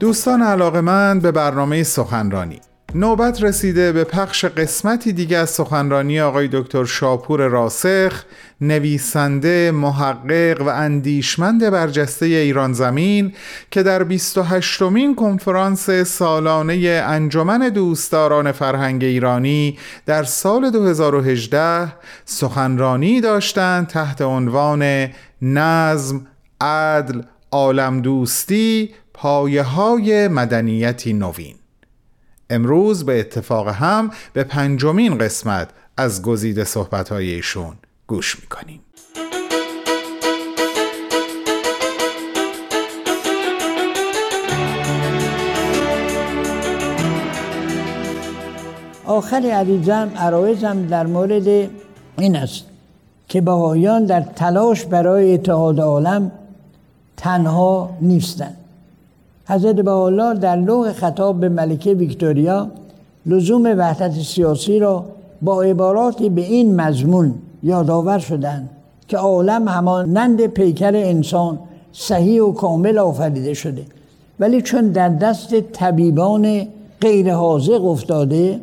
دوستان علاقه من به برنامه سخنرانی. نوبت رسیده به پخش قسمتی دیگه از سخنرانی آقای دکتر شاپور راسخ نویسنده محقق و اندیشمند برجسته ایران زمین که در 28 مین کنفرانس سالانه انجمن دوستداران فرهنگ ایرانی در سال 2018 سخنرانی داشتند تحت عنوان نظم، عدل، عالم دوستی پایه های مدنیتی نوین. امروز به اتفاق هم به پنجمین قسمت از گزیده صحبت ایشون گوش می‌کنیم. آخر عزیزم عرایزم در مورد این است که بهایان در تلاش برای اتحاد عالم تنها نیستند. حضرت بهاءالله در لوح خطاب به ملکه ویکتوریا لزوم وحدت سیاسی را با عباراتی به این مضمون یادآور شدند که عالم همانند پیکر انسان صحیح و کامل آفریده شده. ولی چون در دست طبیبان غیر حاضق افتاده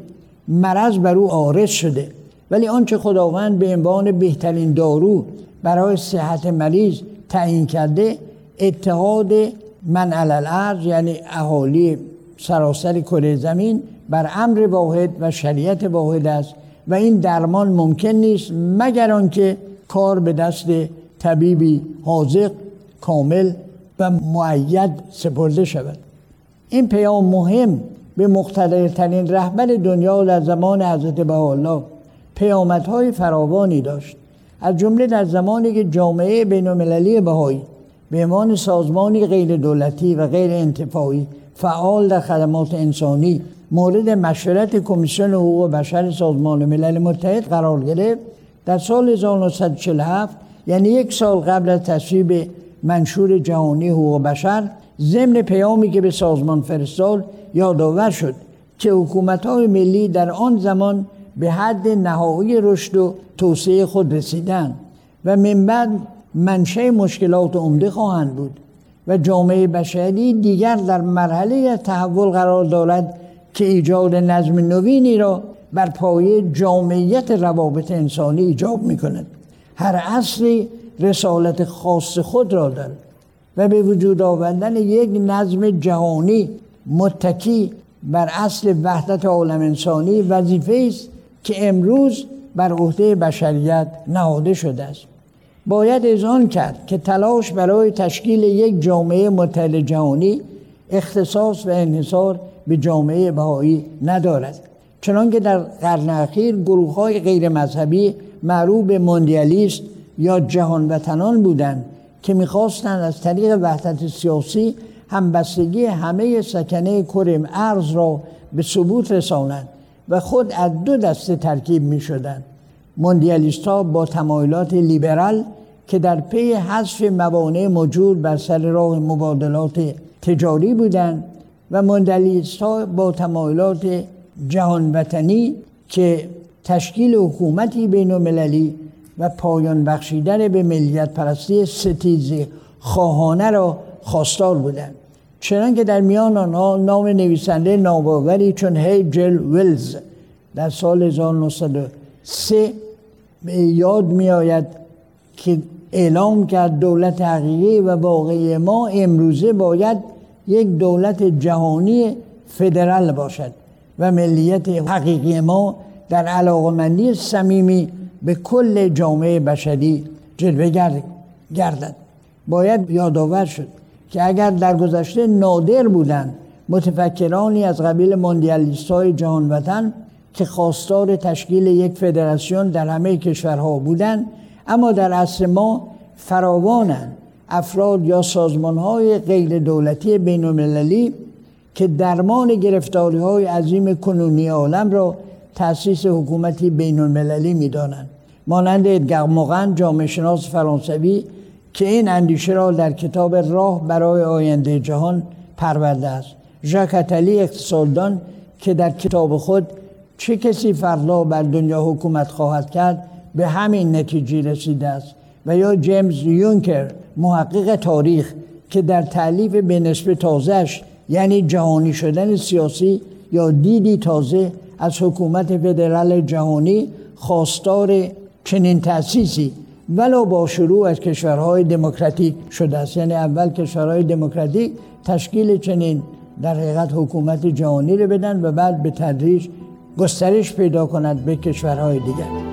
مرض بر او آرز شده. ولی آنچه خداوند به عنوان بهترین دارو برای صحت مریض تعیین کرده اتحاد من علل یعنی اهالی سراسر کره زمین بر امر واحد و شریعت واحد است و این درمان ممکن نیست مگر آنکه کار به دست طبیبی حاضق کامل و معید سپرده شود. این پیام مهم به مقتدرترین رهبر دنیا در زمان حضرت بهاءالله پیامدهای فراوانی داشت. از جمله در زمانی که جامعه بین المللی بهایی به عنوان سازمانی غیر دولتی و غیر انتفاعی فعال در خدمات انسانی مورد مشورت کمیسیون حقوق بشر سازمان ملل متحد قرار گرفت. در سال 1947 یعنی یک سال قبل از تصویب منشور جهانی حقوق بشر ضمن پیامی که به سازمان فرستاد یادآور شد که حکومت های ملی در آن زمان به حد نهایی رشد و توسعه خود رسیدند و من بعد منشه مشکلات عمده خواهند بود و جامعه بشری دیگر در مرحله تحول قرار دارد که ایجاد نظم نوینی را بر پایه جامعیت روابط انسانی ایجاب می کند هر عصری رسالت خاص خود را دارد و به وجود آوردن یک نظم جهانی متکی بر اصل وحدت عالم انسانی وظیفه است که امروز بر عهده بشریت نهاده شده است. باید اذعان کرد که تلاش برای تشکیل یک جامعه متحد جهانی اختصاص و انحصار به جامعه بهایی ندارد. چنانکه در قرن اخیر گروه های غیر مذهبی معروف به یا جهان وطنان بودند که می‌خواستند از طریق وحدت سیاسی همبستگی همه سکنه کرم ارز را به ثبوت رسانند و خود از دو دسته ترکیب می موندیالیست ها با تمایلات لیبرال که در پی حذف موانع موجود بر سر راه مبادلات تجاری بودند و موندیالیست ها با تمایلات جهان وطنی که تشکیل حکومتی بین المللی و پایان بخشیدن به ملیت پرستی ستیز خواهانه را خواستار بودند. چنانکه در میان آنها نام نویسنده ناباوری چون هیجل ویلز در سال 1903 به یاد می آید که اعلام کرد دولت حقیقی و واقعی ما امروزه باید یک دولت جهانی فدرال باشد و ملیت حقیقی ما در علاقمندی صمیمی به کل جامعه بشری جلوه گردد. باید یادآور شد که اگر در گذشته نادر بودند متفکرانی از قبیل ماندیالیست های جهان وطن که خواستار تشکیل یک فدراسیون در همه کشورها بودند اما در عصر ما فراوانند افراد یا سازمان های غیر دولتی بین المللی که درمان گرفتاری های عظیم کنونی عالم را تأسیس حکومتی بین المللی می دانند. مانند ادگر موغن جامعه شناس فرانسوی که این اندیشه را در کتاب راه برای آینده جهان پرورده است ژاک اتلی اقتصاددان که در کتاب خود چه کسی فردا بر دنیا حکومت خواهد کرد؟ به همین نتیجه رسیده است. و یا جیمز یونکر محقق تاریخ که در تعلیف به نسبه تازهش یعنی جهانی شدن سیاسی یا دیدی تازه از حکومت فدرال جهانی خواستار چنین تأسیسی ولو با شروع از کشورهای دموکراتیک شده است. یعنی اول کشورهای دموکراتیک تشکیل چنین در حقیقت حکومت جهانی رو بدن و بعد به تدریج گسترش پیدا کند به کشورهای دیگر.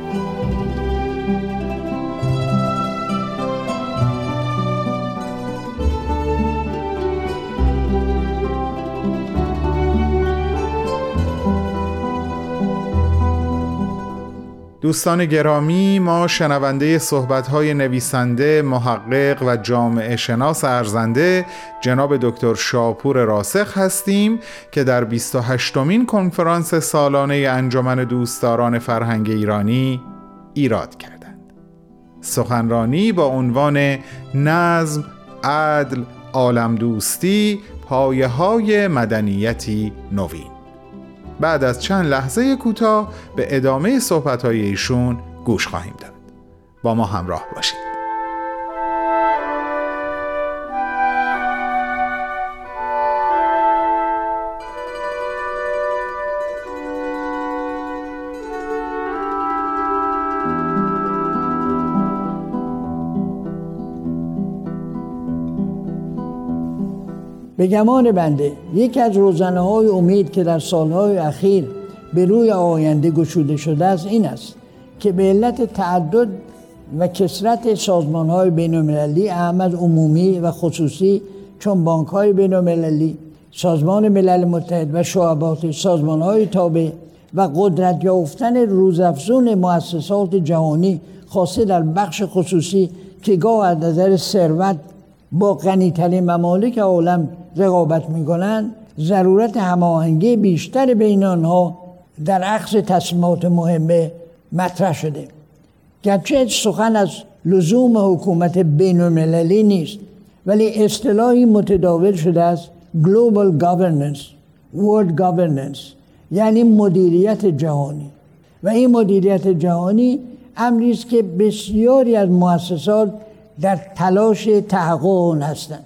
دوستان گرامی ما شنونده صحبت‌های نویسنده، محقق و جامعه شناس ارزنده جناب دکتر شاپور راسخ هستیم که در 28 مین کنفرانس سالانه انجمن دوستداران فرهنگ ایرانی ایراد کردند. سخنرانی با عنوان نظم، عدل، عالم دوستی، پایه های مدنیتی نوین بعد از چند لحظه کوتاه به ادامه صحبت‌های ایشون گوش خواهیم داد. با ما همراه باشید. به گمان بنده یکی از روزنه های امید که در سالهای اخیر به روی آینده گشوده شده است این است که به علت تعدد و کسرت سازمان های بین المللی احمد عمومی و خصوصی چون بانک های بین المللی سازمان ملل متحد و شعبات سازمان های تابع و قدرت یافتن روزافزون مؤسسات جهانی خاصه در بخش خصوصی که گاه از نظر ثروت با غنیترین ممالک عالم رقابت می‌کنند ضرورت هماهنگی بیشتر بین آنها در عکس تصمیمات مهمه مطرح شده. گرچه سخن از لزوم حکومت بین المللی نیست ولی اصطلاحی متداول شده است Global Governance World Governance یعنی مدیریت جهانی. و این مدیریت جهانی امری است که بسیاری از مؤسسات در تلاش تحقق آن هستند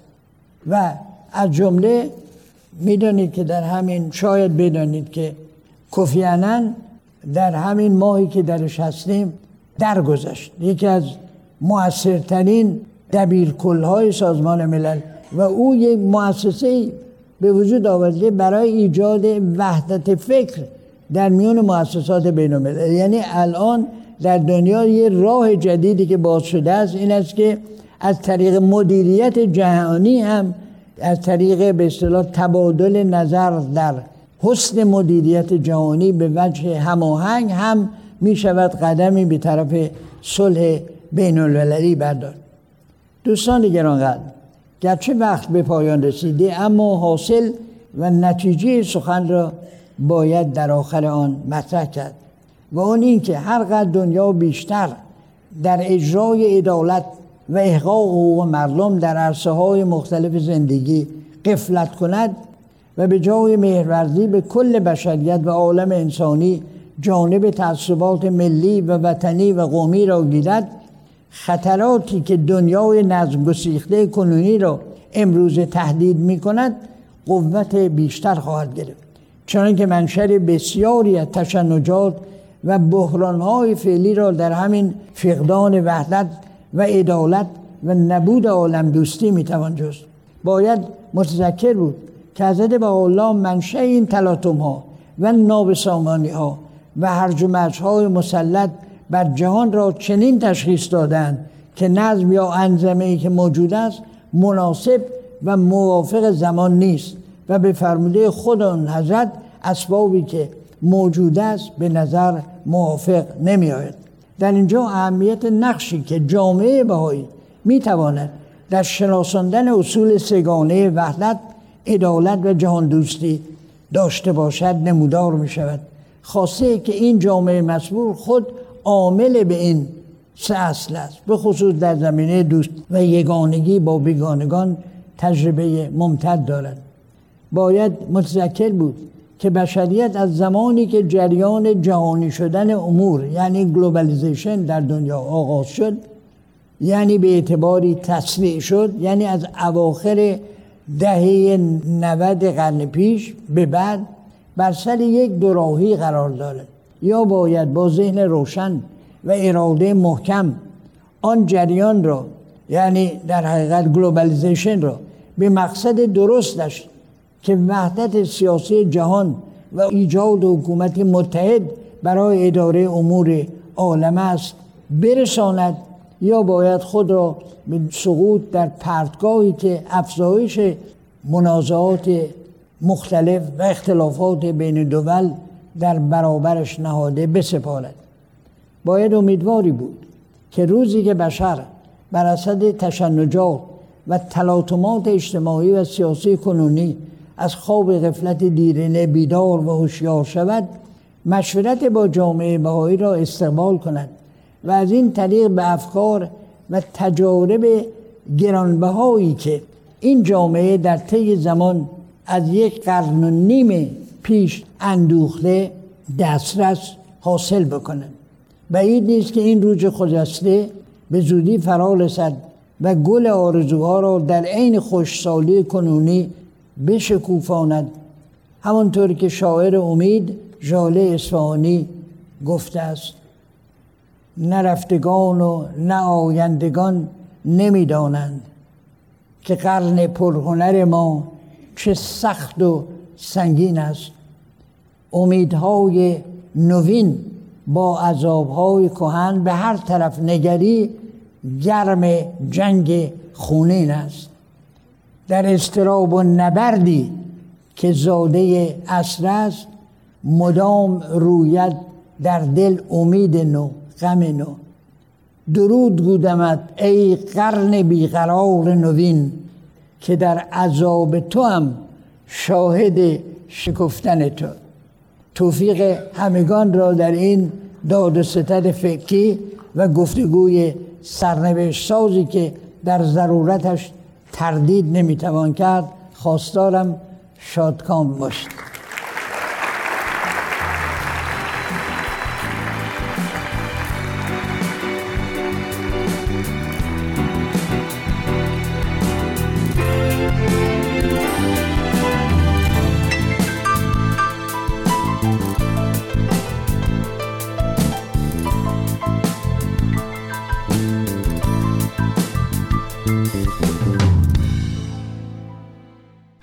و از جمله می‌دانید که در همین شاید بدانید که کوفیانن در همین ماهی که درش هستیم درگذشت. یکی از موثرترین دبیرکلهای سازمان ملل و او یک مؤسسه به وجود آورده برای ایجاد وحدت فکر در میون مؤسسات بین الملل یعنی الان در دنیا یه راه جدیدی که باز شده است این است که از طریق مدیریت جهانی هم از طریق به اصطلاح تبادل نظر در حسن مدیریت جهانی به وجه هماهنگ هم می شود قدمی به طرف صلح بین المللی بردار. دوستان گرانقدر گرچه وقت به پایان رسیده اما حاصل و نتیجه سخن را باید در آخر آن مطرح کرد. و اون این که هر قدر دنیا بیشتر در اجرای عدالت و احقاق حقوق مردم در عرصه های مختلف زندگی قفلت کند و به جای مهرورزی به کل بشریت و عالم انسانی جانب تعصبات ملی و وطنی و قومی را گیرد خطراتی که دنیای نظم گسیخته کنونی را امروز تهدید می کند قوت بیشتر خواهد گرفت. چون که منشر بسیاری از تشنجات و بحرانهای فعلی را در همین فقدان وحدت و عدالت و نبود عالم دوستی می‌توان جست باید متذکر بود که حضرت الله منشه این تلاطم ها و نابسامانی ها و هرج و های مسلط بر جهان را چنین تشخیص دادند که نظم یا انظمه ای که موجود است مناسب و موافق زمان نیست و به فرموده خود آن حضرت اسبابی که موجود است به نظر موافق نمی آید. در اینجا اهمیت نقشی که جامعه بهایی می تواند در شناساندن اصول سگانه وحدت عدالت و جهان دوستی داشته باشد نمودار می شود خاصه که این جامعه مسبور خود عامل به این سه اصل است به خصوص در زمینه دوست و یگانگی با بیگانگان تجربه ممتد دارد. باید متذکر بود که بشریت از زمانی که جریان جهانی شدن امور یعنی globalization در دنیا آغاز شد یعنی به اعتباری تسریع شد یعنی از اواخر دهه 90 قرن پیش به بعد بر سر یک دوراهی قرار دارد یا باید با ذهن روشن و اراده محکم آن جریان را یعنی در حقیقت globalization را به مقصد درستش که وحدت سیاسی جهان و ایجاد حکومت متحد برای اداره امور عالم است برساند یا باید خود را به سقوط در پرتگاهی که افزایش منازعات مختلف و اختلافات بین دول در برابرش نهاده بسپارد. باید امیدواری بود که روزی که بشر بر اصد تشنجات و تلاطمات اجتماعی و سیاسی کنونی از خواب غفلت دیرینه بیدار و هوشیار شود مشورت با جامعه بهایی را استقبال کند و از این طریق به افکار و تجارب گرانبهایی که این جامعه در طی زمان از یک قرن و نیم پیش اندوخته دسترس حاصل بکنند بعید نیست که این روز خجسته به زودی فرا رسد و گل آرزوها را در عین خوشسالی کنونی بشکوفاند. همانطور که شاعر امید ژاله اصفهانی گفته است نرفتگان و نه آیندگان نمی‌دانند که قرن پرهنر ما چه سخت و سنگین است. امیدهای نوین با عذابهای کهن به هر طرف نگری گرم جنگ خونین است. در استراب و نبردی که زاده اصر است مدام روید در دل امید نو غم نو. درود گودمت ای قرن بیقرار نوین که در عذاب تو هم شاهد شکفتن تو. توفیق همگان را در این داد و ستد فکری و گفتگوی سرنوشت سازی که در ضرورتش تردید نمی‌توان کرد. خواستارم شادکام باشید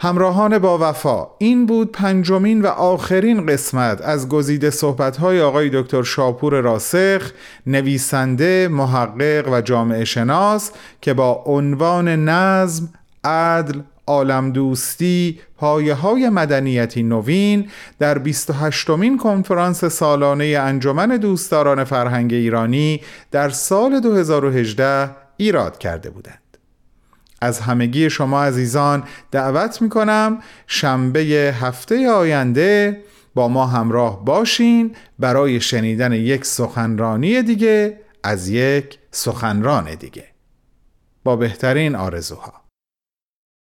همراهان با وفا این بود پنجمین و آخرین قسمت از گزیده صحبت‌های آقای دکتر شاپور راسخ نویسنده محقق و جامعه شناس که با عنوان نظم عدل عالم دوستی پایه های مدنیتی نوین در 28 مین کنفرانس سالانه انجمن دوستداران فرهنگ ایرانی در سال 2018 ایراد کرده بودند. از همگی شما عزیزان دعوت می کنم شنبه هفته آینده با ما همراه باشین برای شنیدن یک سخنرانی دیگه از یک سخنران دیگه. با بهترین آرزوها.